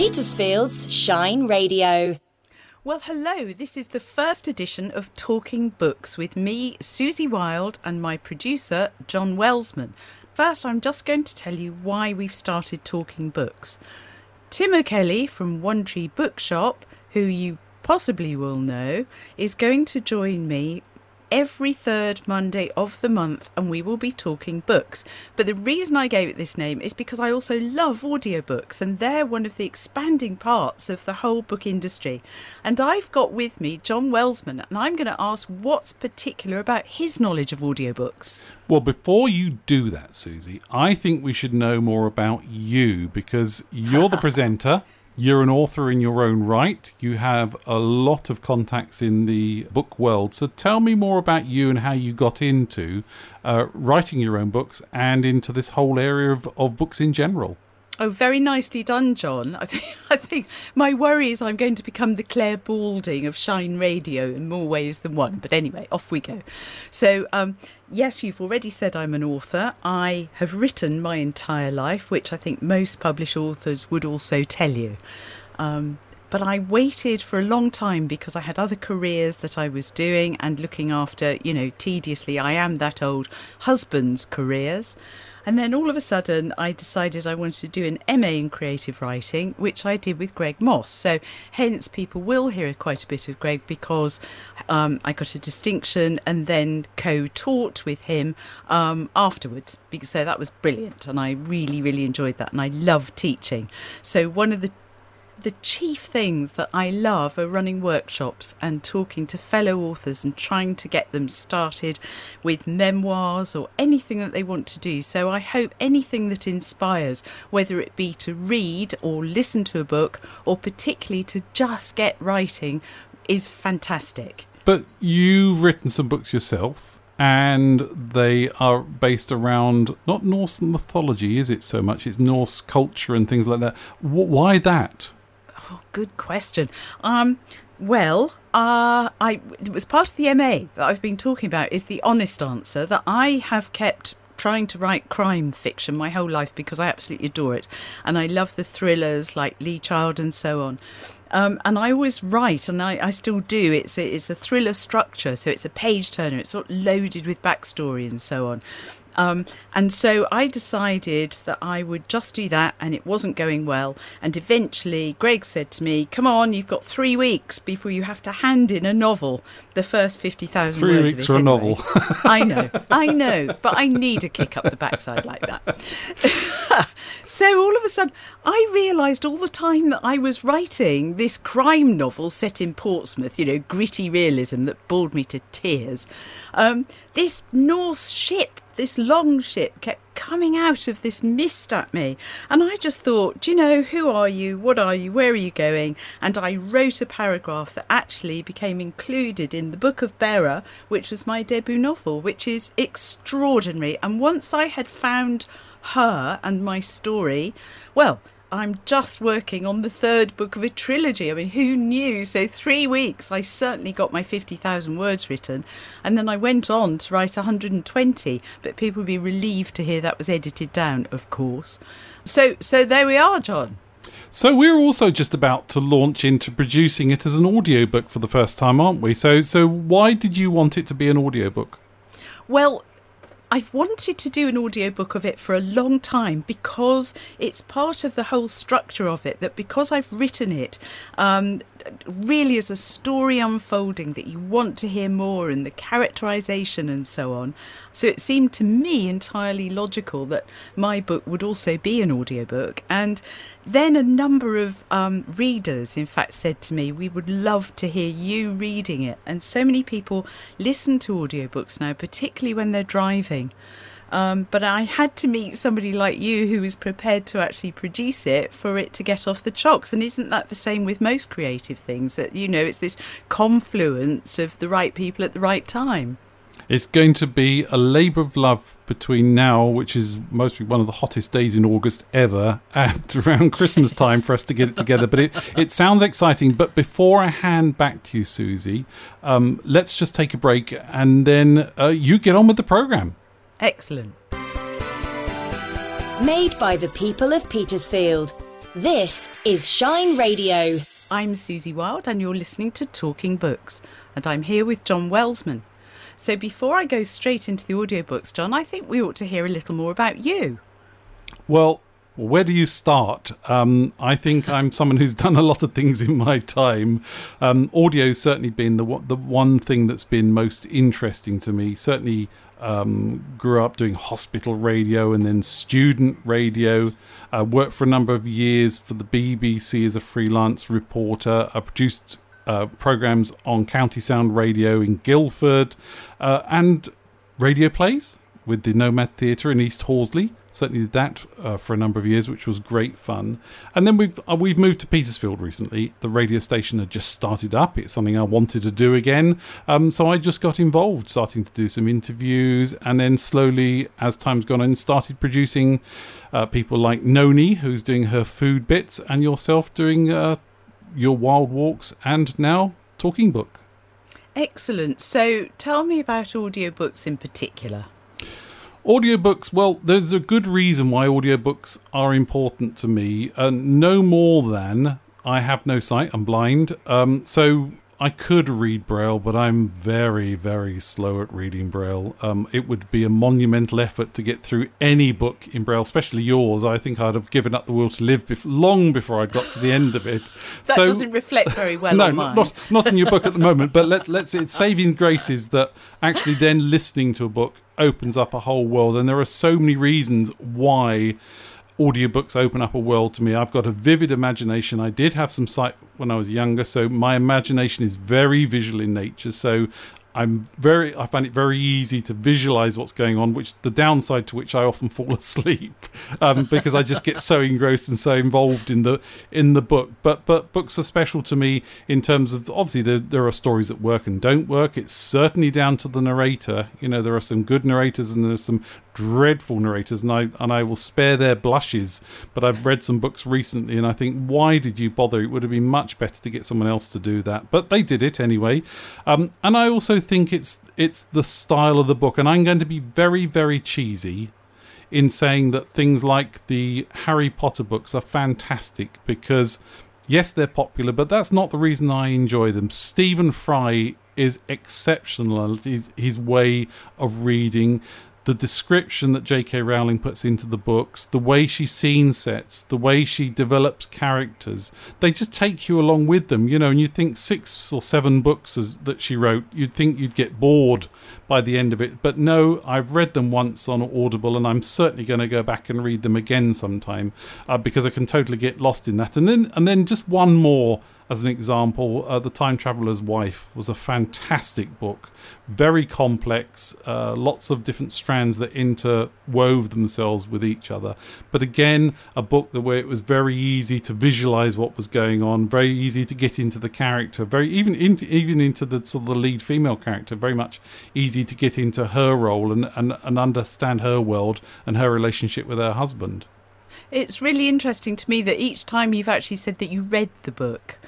Petersfield's Shine Radio. Well, hello. This is the first edition of Talking Books with me, Susie Wild, and my producer, John Welsman. First, I'm just going to tell you why we've started Talking Books. Tim O'Kelly from One Tree Bookshop, who you possibly will know, is going to join me every third Monday of the month, and we will be talking books. But the reason I gave it this name is because I also love audiobooks, and they're one of the expanding parts of the whole book industry. And I've got with me John Welsman, and I'm going to ask what's particular about his knowledge of audiobooks. Well, before you do that, Susie, I think we should know more about you because you're the presenter. You're an author in your own right. You have a lot of contacts in the book world. So tell me more about you and how you got into uh, writing your own books and into this whole area of, of books in general. Oh, very nicely done, John. I think, I think my worry is I'm going to become the Clare Balding of Shine Radio in more ways than one. But anyway, off we go. So, um, yes, you've already said I'm an author. I have written my entire life, which I think most published authors would also tell you. Um, but I waited for a long time because I had other careers that I was doing and looking after, you know, tediously. I am that old husband's careers. And then all of a sudden, I decided I wanted to do an MA in creative writing, which I did with Greg Moss. So, hence, people will hear quite a bit of Greg because um, I got a distinction and then co taught with him um, afterwards. So, that was brilliant. And I really, really enjoyed that. And I love teaching. So, one of the the chief things that I love are running workshops and talking to fellow authors and trying to get them started with memoirs or anything that they want to do. So I hope anything that inspires, whether it be to read or listen to a book or particularly to just get writing, is fantastic. But you've written some books yourself and they are based around not Norse mythology, is it so much? It's Norse culture and things like that. why that? Oh, good question. Um, well, uh, I it was part of the MA that I've been talking about. Is the honest answer that I have kept trying to write crime fiction my whole life because I absolutely adore it, and I love the thrillers like Lee Child and so on. Um, and I always write, and I, I still do. It's a, it's a thriller structure, so it's a page turner. It's sort of loaded with backstory and so on. Um, and so I decided that I would just do that, and it wasn't going well. And eventually, Greg said to me, Come on, you've got three weeks before you have to hand in a novel, the first 50,000 words. Three weeks for anyway. a novel. I know, I know, but I need a kick up the backside like that. so all of a sudden, I realised all the time that I was writing this crime novel set in Portsmouth, you know, gritty realism that bored me to tears. Um, this Norse ship this long ship kept coming out of this mist at me. And I just thought, do you know, who are you? What are you? Where are you going? And I wrote a paragraph that actually became included in the Book of Bearer, which was my debut novel, which is extraordinary. And once I had found her and my story, well, I'm just working on the third book of a trilogy. I mean, who knew? So, three weeks, I certainly got my 50,000 words written. And then I went on to write 120, but people would be relieved to hear that was edited down, of course. So, so there we are, John. So we're also just about to launch into producing it as an audiobook for the first time, aren't we? So so why did you want it to be an audiobook? Well, I've wanted to do an audiobook of it for a long time because it's part of the whole structure of it that because I've written it, um, really is a story unfolding that you want to hear more and the characterization and so on. So it seemed to me entirely logical that my book would also be an audiobook. And then a number of um, readers, in fact, said to me, We would love to hear you reading it. And so many people listen to audiobooks now, particularly when they're driving. Um, but I had to meet somebody like you who was prepared to actually produce it for it to get off the chocks. And isn't that the same with most creative things? That, you know, it's this confluence of the right people at the right time. It's going to be a labour of love between now, which is mostly one of the hottest days in August ever, and around Christmas time for us to get it together. But it, it sounds exciting. But before I hand back to you, Susie, um, let's just take a break and then uh, you get on with the programme. Excellent. Made by the people of Petersfield. This is Shine Radio. I'm Susie Wild, and you're listening to Talking Books, and I'm here with John Welsman. So before I go straight into the audiobooks, John, I think we ought to hear a little more about you. Well, where do you start? Um, I think I'm someone who's done a lot of things in my time. Um, audio's certainly been the the one thing that's been most interesting to me. Certainly, um, grew up doing hospital radio and then student radio. Uh, worked for a number of years for the BBC as a freelance reporter. I produced uh, programs on County Sound Radio in Guildford uh, and radio plays with the Nomad Theatre in East Horsley. Certainly did that uh, for a number of years, which was great fun. And then we've uh, we've moved to Petersfield recently. The radio station had just started up. It's something I wanted to do again, um, so I just got involved, starting to do some interviews, and then slowly, as time's gone on, started producing uh, people like Noni, who's doing her food bits, and yourself doing uh, your wild walks, and now talking book. Excellent. So tell me about audiobooks in particular. Audiobooks, well, there's a good reason why audiobooks are important to me. Uh, no more than I have no sight, I'm blind. Um, so I could read Braille, but I'm very, very slow at reading Braille. Um, it would be a monumental effort to get through any book in Braille, especially yours. I think I'd have given up the will to live bef- long before I'd got to the end of it. that so, doesn't reflect very well no, on mine. Not, not in your book at the moment, but let, let's. It's saving grace is that actually then listening to a book opens up a whole world, and there are so many reasons why audiobooks open up a world to me. I've got a vivid imagination. I did have some sight when I was younger, so my imagination is very visual in nature. So I'm very I find it very easy to visualize what's going on, which the downside to which I often fall asleep um, because I just get so engrossed and so involved in the in the book. But but books are special to me in terms of obviously there there are stories that work and don't work. It's certainly down to the narrator. You know there are some good narrators and there's some dreadful narrators, and I and I will spare their blushes. But I've read some books recently, and I think, why did you bother? It would have been much better to get someone else to do that. But they did it anyway. Um, and I also think it's it's the style of the book, and I'm going to be very very cheesy in saying that things like the Harry Potter books are fantastic because yes, they're popular, but that's not the reason I enjoy them. Stephen Fry is exceptional. His, his way of reading, the description that J.K. Rowling puts into the books, the way she scene sets, the way she develops characters, they just take you along with them, you know. And you think six or seven books as, that she wrote, you'd think you'd get bored by the end of it. But no, I've read them once on Audible, and I'm certainly going to go back and read them again sometime uh, because I can totally get lost in that. And then, and then just one more as an example, uh, The Time Traveler's Wife was a fantastic book, very complex, uh, lots of different strands that interwove themselves with each other. But again, a book that where it was very easy to visualize what was going on, very easy to get into the character, very even into even into the sort of the lead female character, very much easy to get into her role and, and, and understand her world and her relationship with her husband. It's really interesting to me that each time you've actually said that you read the book,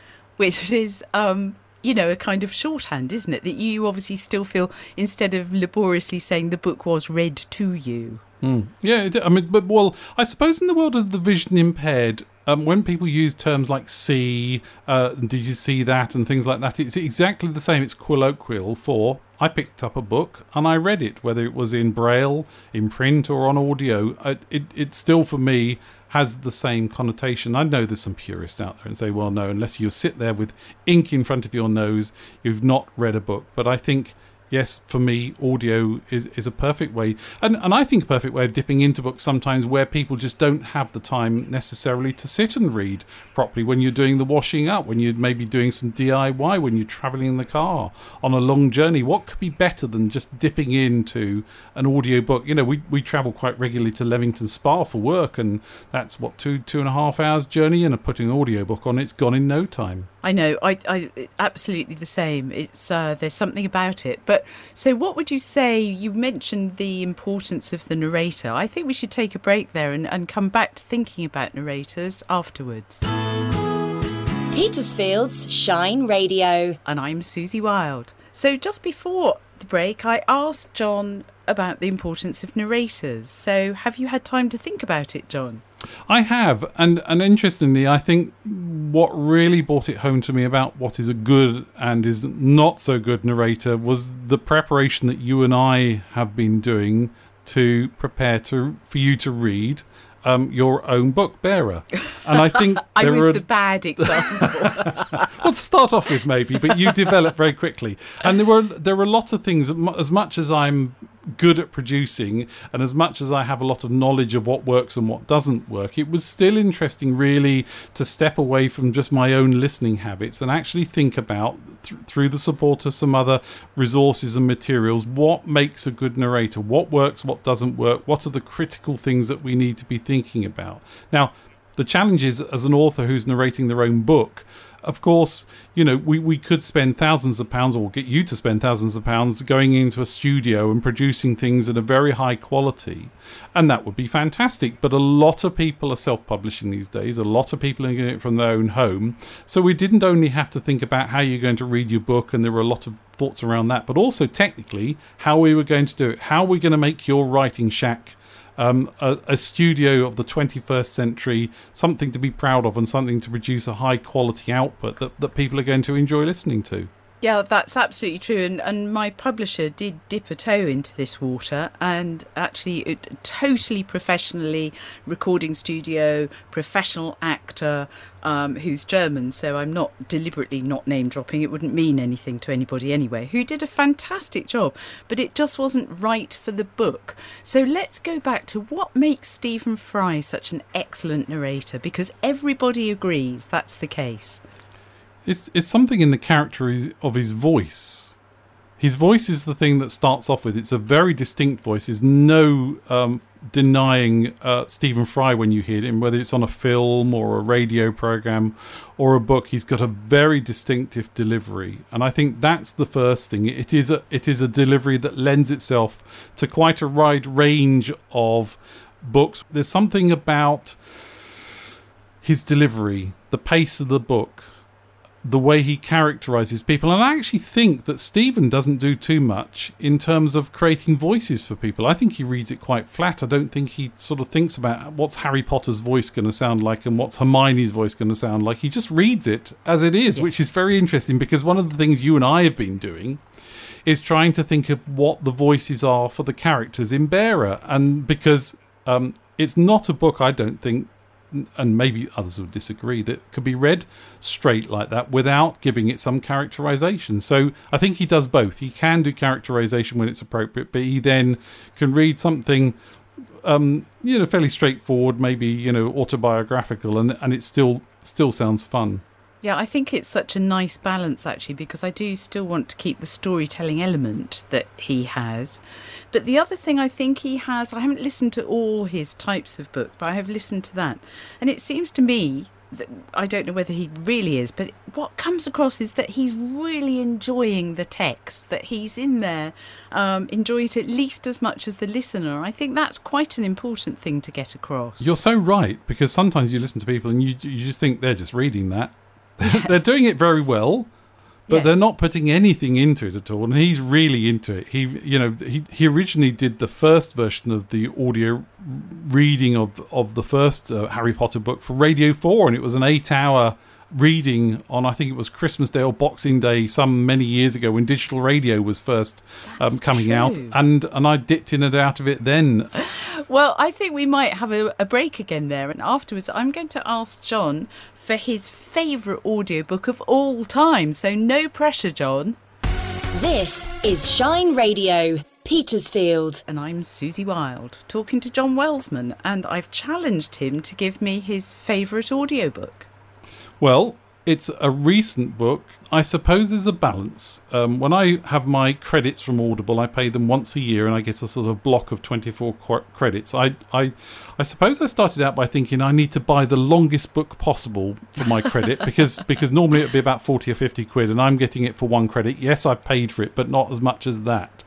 which is um, you know, a kind of shorthand, isn't it? That you obviously still feel, instead of laboriously saying the book was read to you. Mm. Yeah, I mean, but well, I suppose in the world of the vision impaired, um, when people use terms like see, uh, did you see that, and things like that, it's exactly the same. It's colloquial for I picked up a book and I read it, whether it was in braille, in print, or on audio. It, it, it still, for me, has the same connotation. I know there's some purists out there and say, well, no, unless you sit there with ink in front of your nose, you've not read a book. But I think yes, for me, audio is, is a perfect way, and, and I think a perfect way of dipping into books sometimes where people just don't have the time necessarily to sit and read properly when you're doing the washing up, when you're maybe doing some DIY, when you're traveling in the car on a long journey. What could be better than just dipping into an audio book? You know, we, we travel quite regularly to Leamington Spa for work, and that's what, two, two and a half hours journey, and putting an audio book on, it's gone in no time. I know, I, I absolutely the same. It's uh, there's something about it. But so, what would you say? You mentioned the importance of the narrator. I think we should take a break there and, and come back to thinking about narrators afterwards. Petersfield's Shine Radio, and I'm Susie Wild. So just before the break, I asked John about the importance of narrators. So, have you had time to think about it, John? I have, and and interestingly, I think what really brought it home to me about what is a good and is not so good narrator was the preparation that you and I have been doing to prepare to for you to read um, your own book, Bearer. And I think I was are the bad example. well, to start off with, maybe, but you developed very quickly. And there were there were a lot of things. As much as I'm good at producing, and as much as I have a lot of knowledge of what works and what doesn't work, it was still interesting, really, to step away from just my own listening habits and actually think about th- through the support of some other resources and materials what makes a good narrator, what works, what doesn't work, what are the critical things that we need to be thinking about. Now, the challenge is, as an author who's narrating their own book, of course, you know, we, we could spend thousands of pounds or get you to spend thousands of pounds going into a studio and producing things at a very high quality. And that would be fantastic. But a lot of people are self publishing these days. A lot of people are doing it from their own home. So we didn't only have to think about how you're going to read your book, and there were a lot of thoughts around that, but also technically how we were going to do it. How are we going to make your writing shack um, a, a, studio of the 21st century, something to be proud of, and something to produce a high quality output that, that people are going to enjoy listening to. Yeah, that's absolutely true. And, and my publisher did dip a toe into this water and actually, it, totally professionally, recording studio, professional actor um, who's German. So I'm not deliberately not name dropping. It wouldn't mean anything to anybody anyway, who did a fantastic job. But it just wasn't right for the book. So let's go back to what makes Stephen Fry such an excellent narrator because everybody agrees that's the case. It's it's something in the character of his voice. His voice is the thing that starts off with. It's a very distinct voice. There's no um, denying uh, Stephen Fry when you hear him, whether it's on a film or a radio program or a book. He's got a very distinctive delivery, and I think that's the first thing. It is a it is a delivery that lends itself to quite a wide range of books. There's something about his delivery, the pace of the book, the way he characterizes people. And I actually think that Stephen doesn't do too much in terms of creating voices for people. I think he reads it quite flat. I don't think he sort of thinks about what's Harry Potter's voice going to sound like and what's Hermione's voice going to sound like. He just reads it as it is, yes. which is very interesting because one of the things you and I have been doing is trying to think of what the voices are for the characters in Bearer. And because um, it's not a book, I don't think, and maybe others will disagree, that could be read straight like that without giving it some characterization. So I think he does both. He can do characterization when it's appropriate, but he then can read something, um, you know, fairly straightforward, maybe you know, autobiographical, and and it still still sounds fun. Yeah, I think it's such a nice balance actually because I do still want to keep the storytelling element that he has. But the other thing I think he has, I haven't listened to all his types of book, but I have listened to that. And it seems to me that I don't know whether he really is, but what comes across is that he's really enjoying the text, that he's in there, um, it at least as much as the listener. I think that's quite an important thing to get across. You're so right because sometimes you listen to people and you you just think they're just reading that they're doing it very well, but yes. they're not putting anything into it at all. And he's really into it. He, you know, he he originally did the first version of the audio reading of of the first uh, Harry Potter book for Radio Four, and it was an eight-hour reading on I think it was Christmas Day or Boxing Day some many years ago when digital radio was first um, coming true. out and and I dipped in and out of it then. Well, I think we might have a, a break again there and afterwards I'm going to ask John for his favourite audiobook of all time. So no pressure, John. This is Shine Radio. Petersfield. And I'm Susie Wild, talking to John Welsman, and I've challenged him to give me his favourite audiobook. Well, it's a recent book. I suppose there's a balance. Um, when I have my credits from Audible, I pay them once a year, and I get a sort of block of 24 qu- credits. I, I, I suppose I started out by thinking I need to buy the longest book possible for my credit because because normally it'd be about 40 or 50 quid, and I'm getting it for one credit. Yes, I've paid for it, but not as much as that.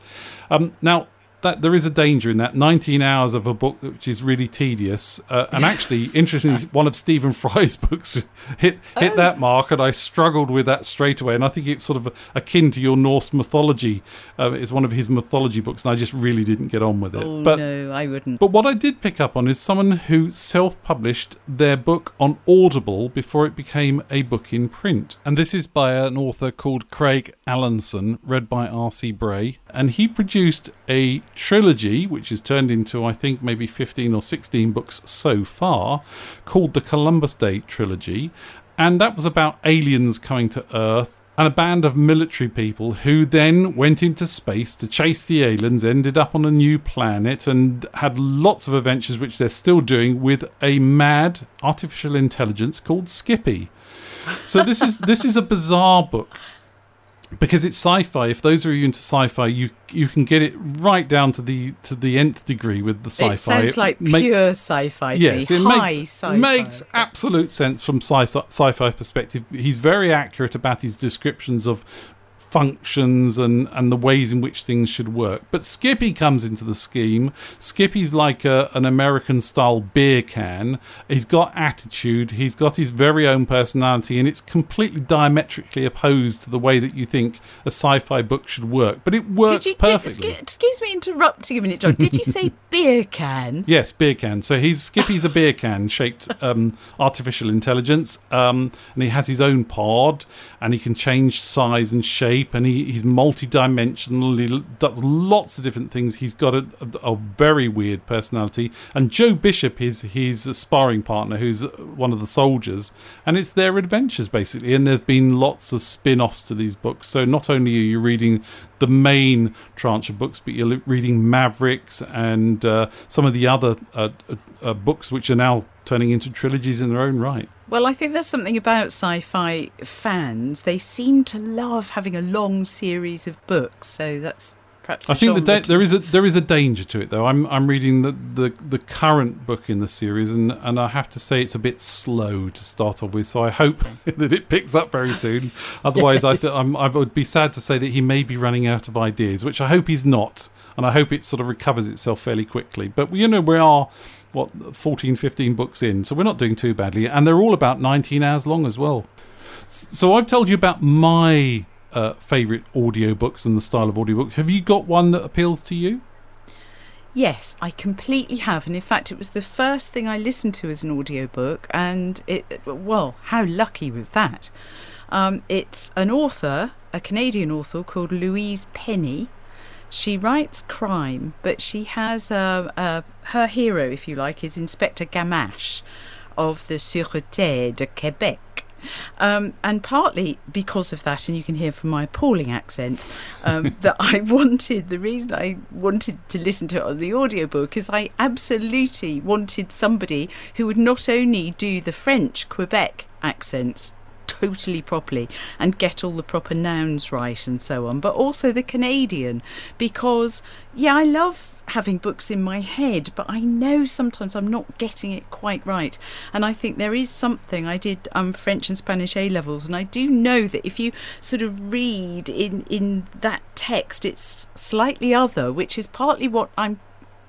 Um, now that there is a danger in that 19 hours of a book which is really tedious. Uh, and actually, interestingly, one of Stephen Fry's books hit hit Oh. that mark, and I struggled with that straight away. And I think it's sort of akin to your Norse mythology. Uh, it's one of his mythology books, and I just really didn't get on with it. Oh but no, I wouldn't. but what I did pick up on is someone who self published their book on Audible before it became a book in print. And this is by an author called Craig Alanson, read by R.C. Bray. And he produced a trilogy, which is turned into, I think, maybe 15 or 16 books so far, called the Columbus Day Trilogy. And that was about aliens coming to Earth and a band of military people who then went into space to chase the aliens, ended up on a new planet, and had lots of adventures, which they're still doing with a mad artificial intelligence called Skippy. So this is this is a bizarre book because it's sci-fi. If those of you into sci-fi, you you can get it right down to the to the nth degree with the sci-fi. It sounds like make- pure sci-fi to Yes, me. it High makes, sci-fi. makes absolute sense from sci- sci-fi perspective. He's very accurate about his descriptions of functions and, and the ways in which things should work. But Skippy comes into the scheme. Skippy's like a, an American style beer can. He's got attitude, he's got his very own personality, and it's completely diametrically opposed to the way that you think a sci fi book should work. But it works Did you, perfectly. excuse, excuse me interrupting a minute, John. Did you say beer can? Yes, beer can. So he's Skippy's a beer can shaped um, artificial intelligence, um, and he has his own pod, and he can change size and shape, and he, he's multi-dimensional. He does lots of different things. He's got a, a, a very weird personality, and Joe Bishop is his sparring partner, who's one of the soldiers, and it's their adventures basically. And there's been lots of spin-offs to these books. So not only are you reading the main tranche of books, but you're reading Mavericks and uh, some of the other uh, uh, uh, books which are now turning into trilogies in their own right. Well, I think there's something about sci-fi fans. They seem to love having a long series of books. So that's perhaps. I think the da- there is a there is a danger to it though. I'm I'm reading the, the, the current book in the series and, and I have to say it's a bit slow to start off with. So I hope that it picks up very soon. Otherwise, I th- I'm, I would be sad to say that he may be running out of ideas, which I hope he's not. And I hope it sort of recovers itself fairly quickly. But you know we are what 14 15 books in so we're not doing too badly and they're all about 19 hours long as well so i've told you about my uh, favorite audiobooks and the style of audiobooks have you got one that appeals to you Yes, I completely have. And in fact, it was the first thing I listened to as an audiobook. And it, well, how lucky was that? Um, it's an author, a Canadian author called Louise Penny. She writes crime, but she has uh, uh, her hero, if you like, is Inspector Gamache of the Sûreté de Quebec. Um, and partly because of that, and you can hear from my appalling accent, um, that I wanted, the reason I wanted to listen to it on the audiobook is I absolutely wanted somebody who would not only do the French Quebec accents totally properly and get all the proper nouns right and so on, but also the Canadian because, yeah, I love having books in my head, but I know sometimes I'm not getting it quite right. And I think there is something. I did um, French and Spanish A levels, and I do know that if you sort of read in in that text, it's slightly other, which is partly what I'm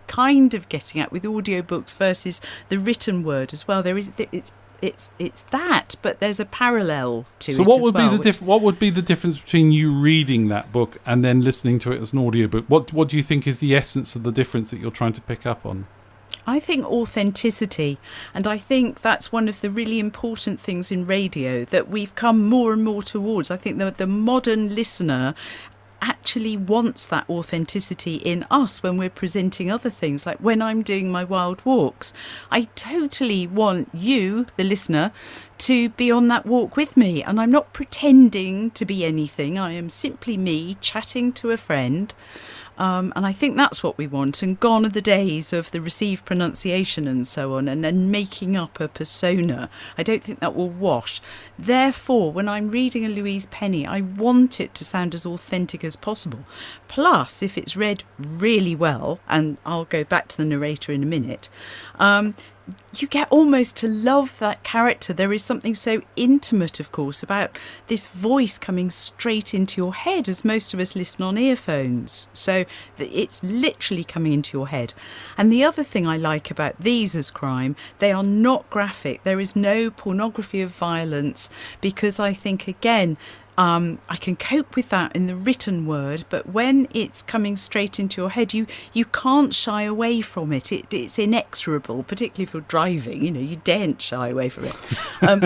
kind of getting at with audiobooks versus the written word as well. There is it's it's it's that, but there's a parallel to so it. So what would well, be the diff- what would be the difference between you reading that book and then listening to it as an audiobook what what do you think is the essence of the difference that you're trying to pick up on I think authenticity, and I think that's one of the really important things in radio that we've come more and more towards. I think that the modern listener actually wants that authenticity in us when we're presenting other things. Like when I'm doing my wild walks I totally want you the listener to be on that walk with me and I'm not pretending to be anything I am simply me chatting to a friend um, and I think that's what we want. And gone are the days of the received pronunciation and so on, and then making up a persona. I don't think that will wash. Therefore, when I'm reading a Louise Penny, I want it to sound as authentic as possible. Plus, if it's read really well, and I'll go back to the narrator in a minute, um, you get almost to love that character. There is something so intimate, of course, about this voice coming straight into your head, as most of us listen on earphones. So it's literally coming into your head. And the other thing I like about these as crime, they are not graphic. There is no pornography of violence because I think, again, um, I can cope with that in the written word, but when it's coming straight into your head, you you can't shy away from it. it it's inexorable, particularly if you're driving. You know, you daren't shy away from it. Um,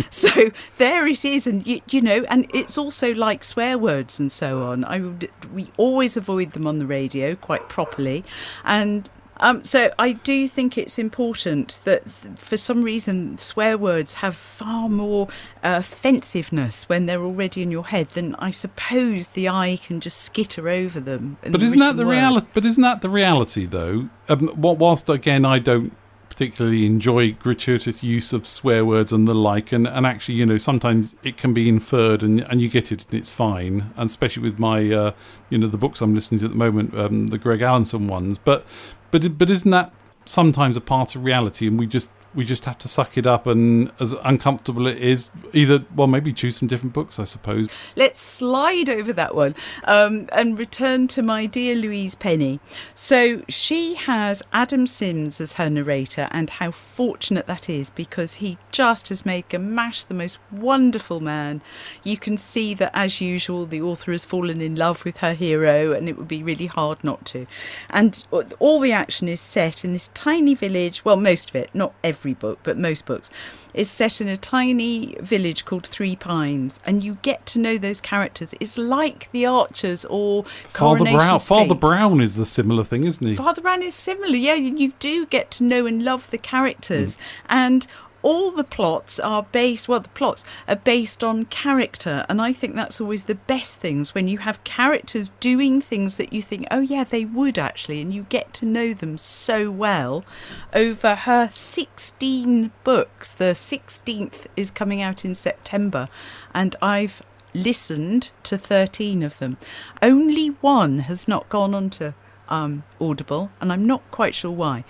so there it is, and you, you know, and it's also like swear words and so on. I would, we always avoid them on the radio quite properly, and um, so I do think it's important that for some reason swear words have far more uh, offensiveness when they're already in your head than I suppose the eye can just skitter over them. But isn't that the reality? But isn't that the reality though? Um, whilst again I don't particularly enjoy gratuitous use of swear words and the like and, and actually you know sometimes it can be inferred and, and you get it and it's fine and especially with my uh, you know the books i'm listening to at the moment um, the greg Alanson ones. But but but isn't that sometimes a part of reality, and we just we just have to suck it up and as uncomfortable it is either well maybe choose some different books i suppose. Let's slide over that one um, and return to my dear louise penny. So she has adam sims as her narrator and how fortunate that is because he just has made Gamache the most wonderful man. You can see that as usual the author has fallen in love with her hero and it would be really hard not to. And all the action is set in this tiny village well most of it not every every book, but most books, is set in a tiny village called Three Pines, and you get to know those characters. It's like The Archers or Father Brown. Street. Father Brown is the similar thing, isn't he? Father Brown is similar. Yeah, you do get to know and love the characters, mm. and all the plots are based well the plots are based on character and i think that's always the best things when you have characters doing things that you think oh yeah they would actually and you get to know them so well. Over her 16 books the 16th is coming out in september and i've listened to 13 of them. Only one has not gone on to um, audible and i'm not quite sure why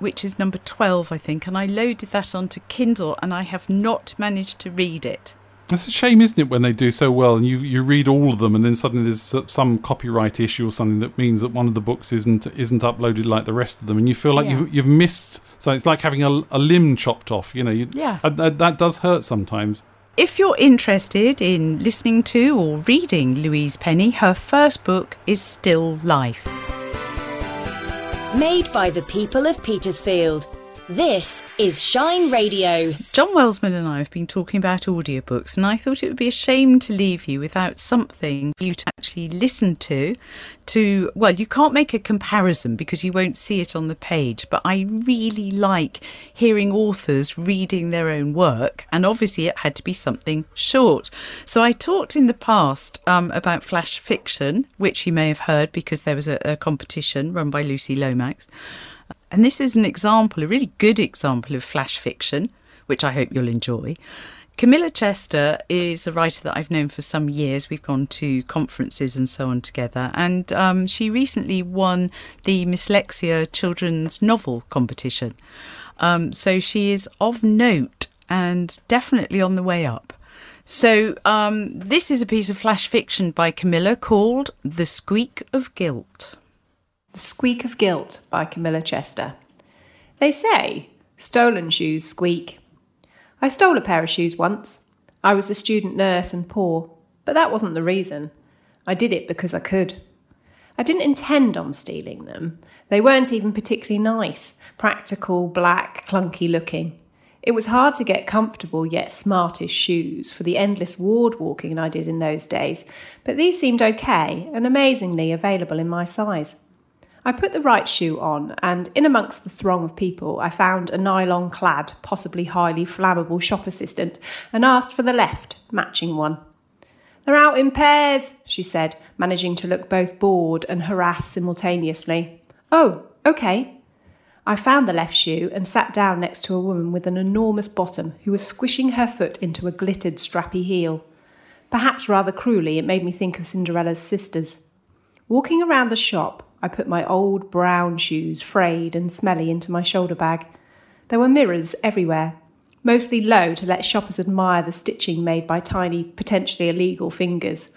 which is number 12, I think, and I loaded that onto Kindle and I have not managed to read it. It's a shame, isn't it, when they do so well and you, you read all of them and then suddenly there's some copyright issue or something that means that one of the books isn't isn't uploaded like the rest of them and you feel like yeah. you've, you've missed. So it's like having a, a limb chopped off, you know. You, yeah. That, that does hurt sometimes. If you're interested in listening to or reading Louise Penny, her first book is Still Life. Made by the people of Petersfield. This is Shine Radio. John Welsman and I have been talking about audiobooks, and I thought it would be a shame to leave you without something for you to actually listen to. To well, you can't make a comparison because you won't see it on the page, but I really like hearing authors reading their own work, and obviously it had to be something short. So I talked in the past um, about flash fiction, which you may have heard because there was a, a competition run by Lucy Lomax. And this is an example, a really good example of flash fiction, which I hope you'll enjoy. Camilla Chester is a writer that I've known for some years. We've gone to conferences and so on together. And um, she recently won the Mslexia Children's Novel Competition. Um, so she is of note and definitely on the way up. So um, this is a piece of flash fiction by Camilla called The Squeak of Guilt. The Squeak of Guilt by Camilla Chester. They say stolen shoes squeak. I stole a pair of shoes once. I was a student nurse and poor, but that wasn't the reason. I did it because I could. I didn't intend on stealing them. They weren't even particularly nice, practical, black, clunky looking. It was hard to get comfortable yet smartish shoes for the endless ward walking I did in those days, but these seemed okay and amazingly available in my size. I put the right shoe on, and in amongst the throng of people, I found a nylon clad, possibly highly flammable shop assistant and asked for the left, matching one. They're out in pairs, she said, managing to look both bored and harassed simultaneously. Oh, okay. I found the left shoe and sat down next to a woman with an enormous bottom who was squishing her foot into a glittered, strappy heel. Perhaps rather cruelly, it made me think of Cinderella's sisters. Walking around the shop, I put my old brown shoes, frayed and smelly, into my shoulder bag. There were mirrors everywhere, mostly low to let shoppers admire the stitching made by tiny, potentially illegal fingers.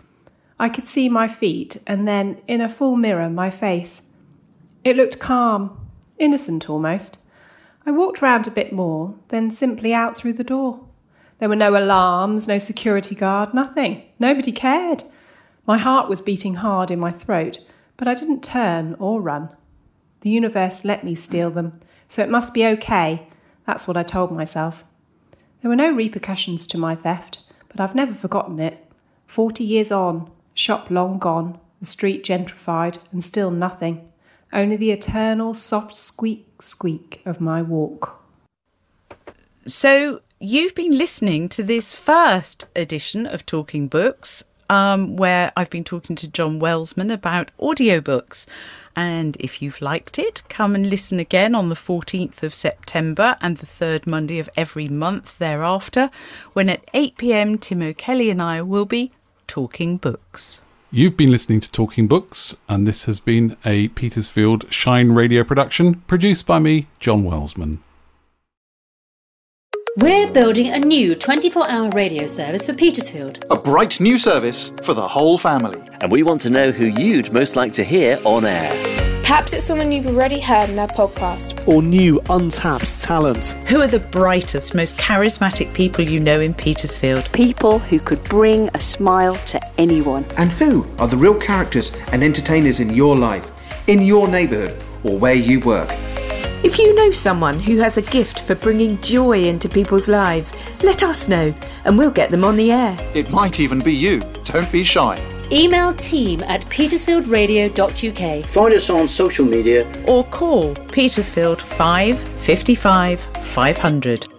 I could see my feet, and then, in a full mirror, my face. It looked calm, innocent almost. I walked round a bit more, then simply out through the door. There were no alarms, no security guard, nothing. Nobody cared. My heart was beating hard in my throat, but I didn't turn or run. The universe let me steal them, so it must be okay. That's what I told myself. There were no repercussions to my theft, but I've never forgotten it. Forty years on, shop long gone, the street gentrified, and still nothing. Only the eternal soft squeak squeak of my walk. So, you've been listening to this first edition of Talking Books, um, where I've been talking to John Welsman about audiobooks. And if you've liked it, come and listen again on the 14th of September and the third Monday of every month thereafter, when at 8 pm, Tim O'Kelly and I will be talking books. You've been listening to Talking Books, and this has been a Petersfield Shine radio production produced by me, John Welsman. We're building a new 24 hour radio service for Petersfield. A bright new service for the whole family. And we want to know who you'd most like to hear on air. Perhaps it's someone you've already heard in their podcast. Or new untapped talent. Who are the brightest, most charismatic people you know in Petersfield? People who could bring a smile to anyone. And who are the real characters and entertainers in your life, in your neighbourhood, or where you work? If you know someone who has a gift for bringing joy into people's lives, let us know and we'll get them on the air. It might even be you. Don't be shy. Email team at petersfieldradio.uk. Find us on social media or call Petersfield 555 500.